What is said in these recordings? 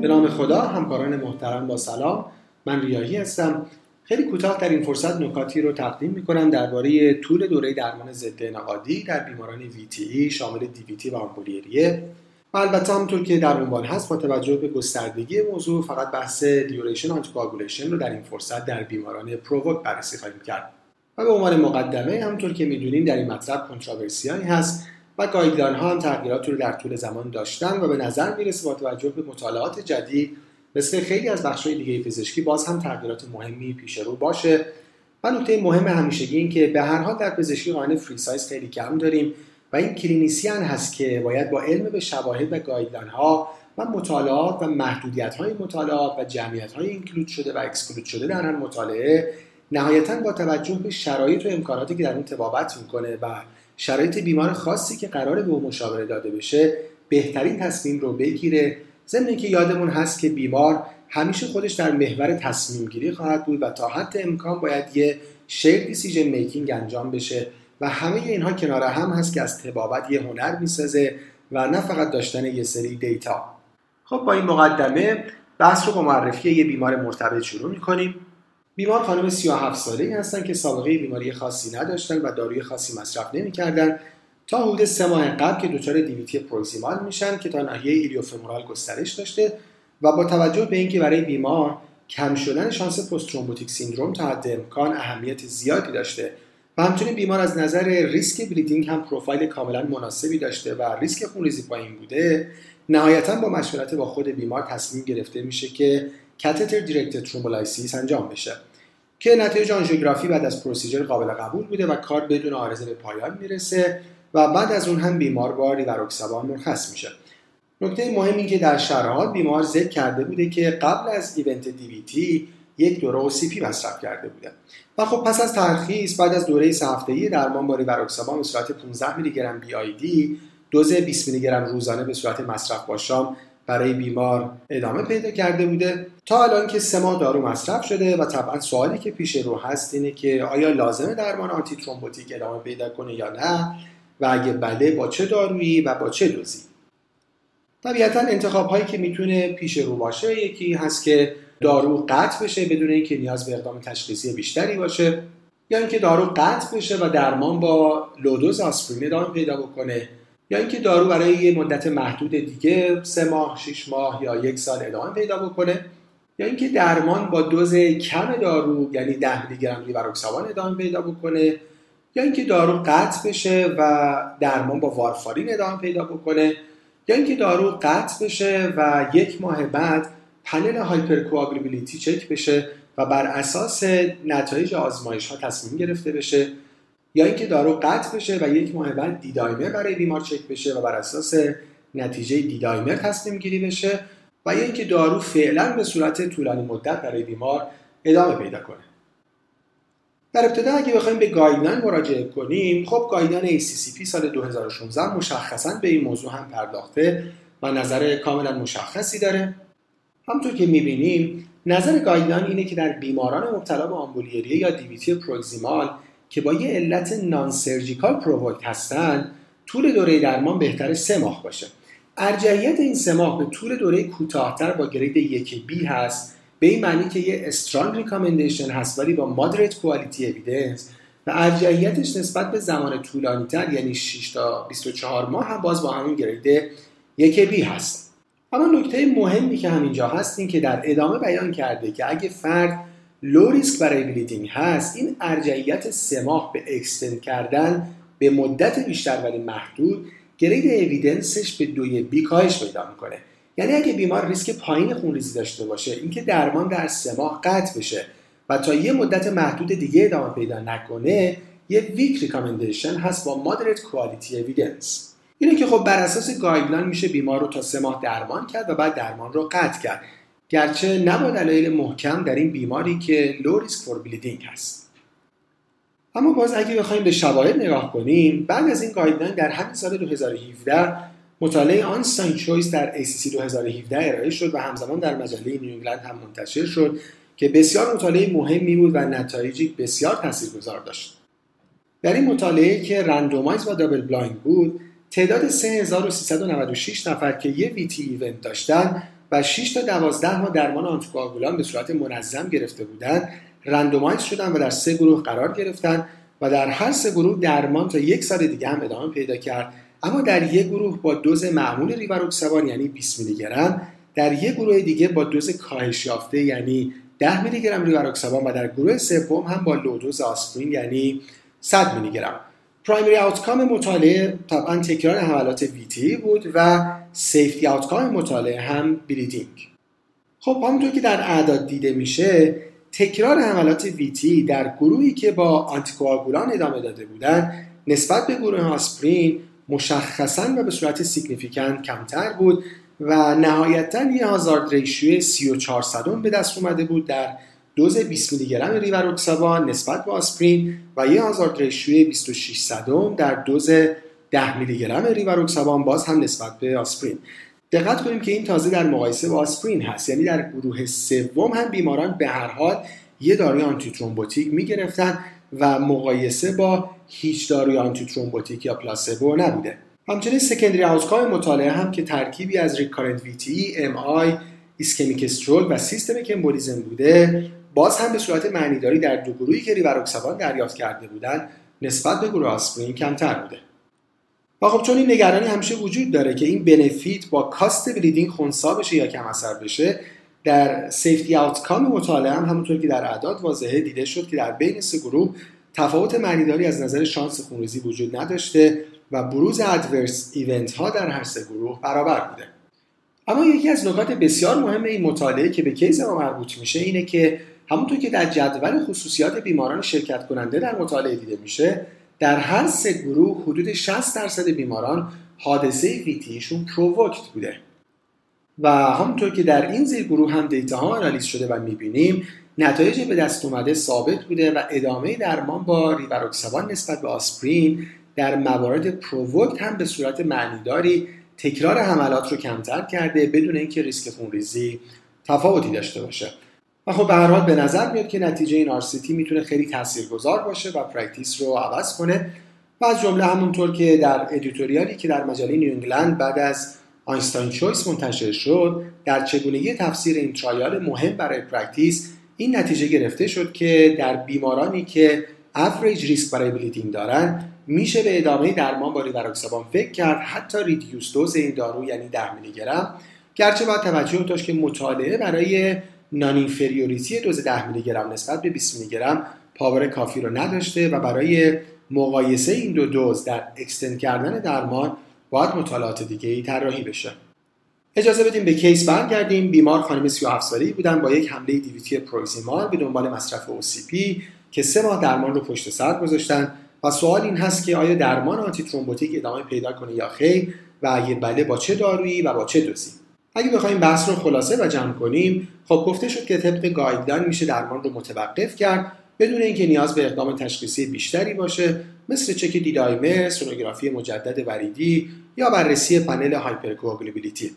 به نام خدا همکاران محترم با سلام. من ریاحی هستم. خیلی کوتاه در این فرصت نکاتی رو تقدیم می‌کنم درباره طول دوره درمان ضد انعقادی در بیماران VTE شامل DVT و آمبولی ریه. و البته همونطور که در عنوان هست با توجه به گستردگی موضوع فقط بحث duration anticoagulation رو در این فرصت در بیماران provoked بررسی خواهیم کرد. و به عنوان مقدمه همونطور که می‌دونیم در این مطلب controversy هایی هست. و guideline ها هم تغییراتی رو در طول زمان داشتن و به نظر می‌رسه با توجه به مطالعات جدید مثل خیلی از بخش‌های دیگه پزشکی باز هم تغییرات مهمی پیش رو باشه. و نکته مهم همیشگی این که به هر حال در پزشکی قانون for all size خیلی کم داریم و این clinician هست که باید با علم به شواهد و guideline ها و مطالعات و محدودیت های مطالعات و جمعیت های include شده و exclude شده در هر مطالعه نهایتا با توجه به شرایط و امکاناتی که در اون طبابت می‌کنه و شرایط بیمار خاصی که قرار به اون مشاوره داده بشه بهترین تصمیم رو بگیره. ضمن که یادمون هست که بیمار همیشه خودش در محور تصمیم گیری خواهد بود و تا حد امکان باید یه شیر دیسیژن میکینگ انجام بشه و همه اینها کنار هم هست که از تبابت یه هنر می‌سازه و نه فقط داشتن یه سری دیتا. خب با این مقدمه بحث رو با معرفی یه بیمار مرتبط شروع می‌کنیم. بیمار خانم 37 ساله هستن که سابقه بیماری خاصی نداشتن و داروی خاصی مصرف نمی‌کردن. تا حدود سه ماه قبل که دچار DVT proximal میشن که تا ناحیه iliofemoral گسترش داشته و با توجه به اینکه برای بیمار کم شدن شانس post-thrombotic syndrome تا حد امکان اهمیت زیادی داشته و همچنین بیمار از نظر ریسک bleeding هم پروفایل کاملا مناسبی داشته و ریسک خونریزی پایین بوده نهایتا با مشورت با خود بیمار تصمیم گرفته میشه که catheter-directed thrombolysis انجام بشه که نتایج آنژیوگرافی بعد از procedure قابل قبول بوده و کار بدون عارضه به پایان می‌رسه و بعد از اون هم بیمار با ریواروکسابان مرخص میشه. نکته مهم این که در شرایط بیمار ذکر کرده بوده که قبل از event DVT یک دوره OCP مصرف کرده بوده. و خب پس از ترخیص بعد از دوره سه هفته‌ای درمان با ریواروکسابان به صورت 15 میلی گرم BID دوز 20 میلی گرم روزانه به صورت مصرف با شام برای بیمار ادامه پیدا کرده بوده. تا الان که سه ماه دارو مصرف شده و طبعا سوالی که پیش رو هست اینه که آیا لازمه درمان antithrombotic ادامه پیدا کنه یا نه؟ و اگه بله با چه دارویی و با چه دوزی؟ طبیعتا انتخاب هایی که می‌تونه پیش رو باشه یکی هست که دارو قطع بشه بدون اینکه نیاز به اقدام تشخیصی بیشتری باشه یا اینکه دارو قطع بشه و درمان با لودوز آسپرین ادامه پیدا بکنه. یا اینکه دارو برای یه مدت محدود دیگه سه ماه، شش ماه یا یک سال ادامه پیدا بکنه. یا اینکه درمان با دوز کم دارو یعنی 10 میلی گرم لیواروکسابان ادامه پیدا بکنه. یا اینکه دارو قطع بشه و درمان با وارفارین ادامه پیدا بکنه. یا اینکه دارو قطع بشه و یک ماه بعد panel hypercoagulability چک بشه و بر اساس نتایج آزمایش ها تصمیم گرفته بشه. یا اینکه دارو قطع بشه و یک ماه بعد D-dimer برای بیمار چک بشه و بر اساس نتیجه D-dimer تصمیم گیری بشه و یا اینکه دارو فعلا به صورت طولانی مدت برای بیمار ادامه پیدا کنه. در ابتدا اگه بخوایم به guideline مراجعه کنیم خب guideline ACCP سال 2016 مشخصا به این موضوع هم پرداخته و نظر کاملا مشخصی داره. همونطور که می‌بینیم نظر guideline اینه که در بیماران مبتلا به آمبولی ریه یا DVT proximal که با یه علت non-surgical provoked هستن طول دوره درمان بهتر سه ماه باشه. ارجحیت این سه ماه به طول دوره کوتاهتر با grade یک B هست. به این معنی که یه strong recommendation هست ولی با moderate quality evidence و ارجحیتش نسبت به زمان طولانی تر یعنی 6 تا 24 ماه هم باز با همون grade یک B هست. اما نکته مهمی که همینجا هست این که در ادامه بیان کرده که اگه فرد low risk برای bleeding هست این ارجحیت سه ماه به extend کردن به مدت بیشتر ولی محدود grade evidence ش به دوی B کاهش پیدا می‌کنه. یعنی اگه بیمار ریسک پایین خونریزی داشته باشه اینکه درمان در سه ماه قطع بشه و تا یه مدت محدود دیگه ادامه پیدا نکنه یه weak recommendation هست با moderate quality evidence اینه که خب بر اساس guideline میشه بیمار رو تا سه ماه درمان کرد و بعد درمان رو قطع کرد. گرچه نه با دلایل محکم در این بیماری که low risk for bleeding هست. اما باز اگه بخوایم به شواهد نگاه کنیم بعد از این guideline در همین سال 2017 مطالعه EINSTEIN CHOICE در ACC 2017 ارائه شد و همزمان در مجله New England هم منتشر شد که بسیار مطالعه مهمی بود و نتایجی بسیار تاثیرگذار داشت. در این مطالعه که randomize و double blind بود تعداد 3396 نفر که یه VTE event داشتن و 6 تا 12 ماه درمان آنتی‌کواگولان به صورت منظم گرفته بودند randomize شدن و در سه گروه قرار گرفتن و در هر سه گروه درمان تا یک سال دیگه هم ادامه پیدا کرد. اما در یک گروه با دوز معمول ریواروکسابان یعنی 20 میلی گرم در یک گروه دیگه با دوز کاهش یافته یعنی 10 میلی گرم ریواروکسابان و در گروه سوم هم با لودوز آسپرین یعنی 100 میلی گرم. پرایمری آوتکام مطالعه طبعا تکرار حملات ویتی بود و سیفتی آوتکام مطالعه هم بلیدینگ خب همونطور که در اعداد دیده میشه تکرار حملات ویتی در گروهی که با آنتیکواگولان ادامه داده بودند نسبت به گروه آسپرین مشخصا و به صورت significant کمتر بود و نهایتا یه hazard ratio 34 صدم به دست اومده بود در دوز 20 میلی گرم ریواروکسابان نسبت به آسپرین و یه hazard ratio 26 صدم در دوز 10 میلی گرم ریواروکسابان باز هم نسبت به آسپرین. دقت کنیم که این تازه در مقایسه با آسپرین هست. یعنی در گروه سوم هم بیماران به هر حال یه داروی آنتی ترومبوتیک می‌گرفتن و مقایسه با هیچ داروی آنتی ترومبوتیک یا پلاسبو نبوده. همچنین secondary outcome مطالعه هم که ترکیبی از recurrent VTE، MI، ischemic stroke و systemic embolism بوده باز هم به صورت معنی‌داری در دو گروهی که ریواروکسابان دریافت کرده بودند نسبت به گروه آسپرین کمتر بوده. و خب چون این نگرانی همیشه وجود داره که این بنفیت با کاست بلیدینگ خونسا بشه یا کم اثر بشه در safety outcome مطالعه هم همونطور که در اعداد واضحه دیده شد که در بین سه گروه تفاوت معنی‌داری از نظر شانس خونریزی وجود نداشته و بروز adverse event ها در هر سه گروه برابر بوده. اما یکی از نکات بسیار مهم این مطالعه که به case ما مربوط میشه اینه که همونطور که در جدول خصوصیات بیماران شرکت کننده در مطالعه دیده میشه در هر سه گروه حدود 60 درصد بیماران حادثه VTE شون provoked بوده. و همونطور که در این زیر گروه هم data ها آنالیز شده و می‌بینیم نتایج به دست اومده ثابت بوده و ادامه درمان با ریواروکسابان نسبت به آسپرین در موارد provoked هم به صورت معنی‌داری تکرار حملات رو کمتر کرده بدون اینکه ریسک خونریزی تفاوتی داشته باشه. و خب به هر حال به نظر میاد که نتیجه این RCT می‌تونه خیلی تاثیرگذار باشه و practice رو عوض کنه. و از جمله همونطور که در editorial ی که در مجله نیو انگلند بعد از EINSTEIN CHOICE منتشر شد در چگونگی تفسیر این trial مهم برای practice این نتیجه گرفته شد که در بیمارانی که average risk برای bleeding دارن میشه به ادامه درمان با ریواروکسابان فکر کرد حتی reduced dose این دارو یعنی 10 میلی گرم گرچه باید توجه داشت که مطالعه برای non-inferiority دوز 10 میلی گرم نسبت به 20 میلی گرم power کافی رو نداشته و برای مقایسه این دو دوز در extend کردن درمان باید مطالعات دیگه ای طراحی بشه. اجازه بدیم به case برگردیم. بیمار خانم 37 ساله‌ای بودن با یک حمله DVT پروکسیمال به دنبال مصرف OCP که سه ماه درمان رو پشت سر گذاشتن و سوال این هست که آیا درمان آنتی ترومبوتیک ادامه پیدا کنه یا خیر و اگه بله با چه دارویی و با چه دوزی؟ اگه بخوایم بحث رو خلاصه و جمع کنیم خب گفته شد که طبق guideline میشه درمان رو متوقف کرد بدون اینکه نیاز به اقدام تشخیصی بیشتری باشه مثل چک D-dimer، سونوگرافی مجدد وریدی یا بررسی پنل hypercoagulability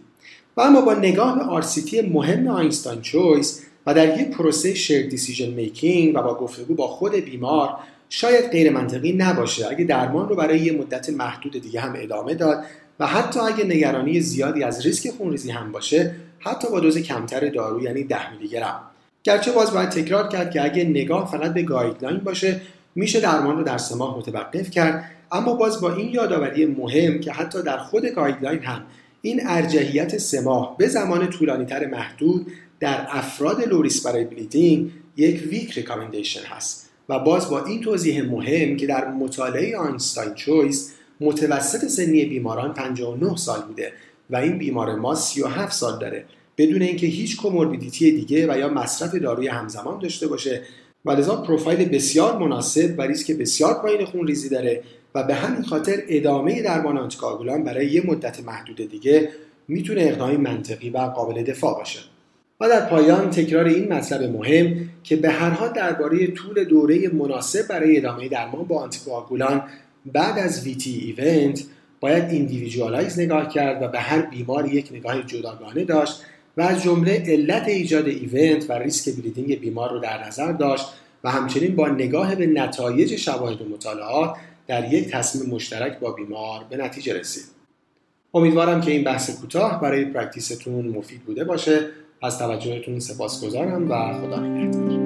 و اما با نگاه به RCT مهم EINSTEIN CHOICE و در یک پروسه shared decision making و با گفتگو با خود بیمار شاید غیر منطقی نباشه. اگه درمان رو برای یه مدت محدود دیگه هم ادامه داد و حتی اگه نگرانی زیادی از ریسک خونریزی هم باشه حتی با دوز کمتر دارو یعنی 10 میلی گرم گرچه باز باید تکرار کرد که اگه نگاه فقط به guideline باشه میشه درمان رو در سه ماه متوقف کرد. اما باز با این یادآوری مهم که حتی در خود guideline هم این ارجحیت سه ماه به زمان طولانی تر محدود در افراد low risk برای bleeding یک weak recommendation هست. و باز با این توضیح مهم که در مطالعه EINSTEIN CHOICE متوسط سنی بیماران 59 سال بوده و این بیمار ما 37 سال داره بدون اینکه هیچ comorbidity دیگه و یا مصرف داروی همزمان داشته باشه. و لذا پروفایل بسیار مناسب و ریسک بسیار پایین خون ریزی داره و به همین خاطر ادامه درمان آنتی‌کوآگولان برای یه مدت محدود دیگه می‌تونه اقدامی منطقی و قابل دفاع باشه. و در پایان تکرار این مطلب مهم که به هر حال درباره طول دوره مناسب برای ادامه درمان با آنتی‌کوآگولان بعد از VTE event باید individualize نگاه کرد و به هر بیمار یک نگاه جداگانه داشت و از جمله علت ایجاد event و ریسک bleeding بیمار رو در نظر داشت و همچنین با نگاه به نتایج شواهد و مطالعات در یک تصمیم مشترک با بیمار به نتیجه رسید. امیدوارم که این بحث کوتاه برای پرکتیستون مفید بوده باشه. از توجهتون سپاسگزارم و خدا نگهدار.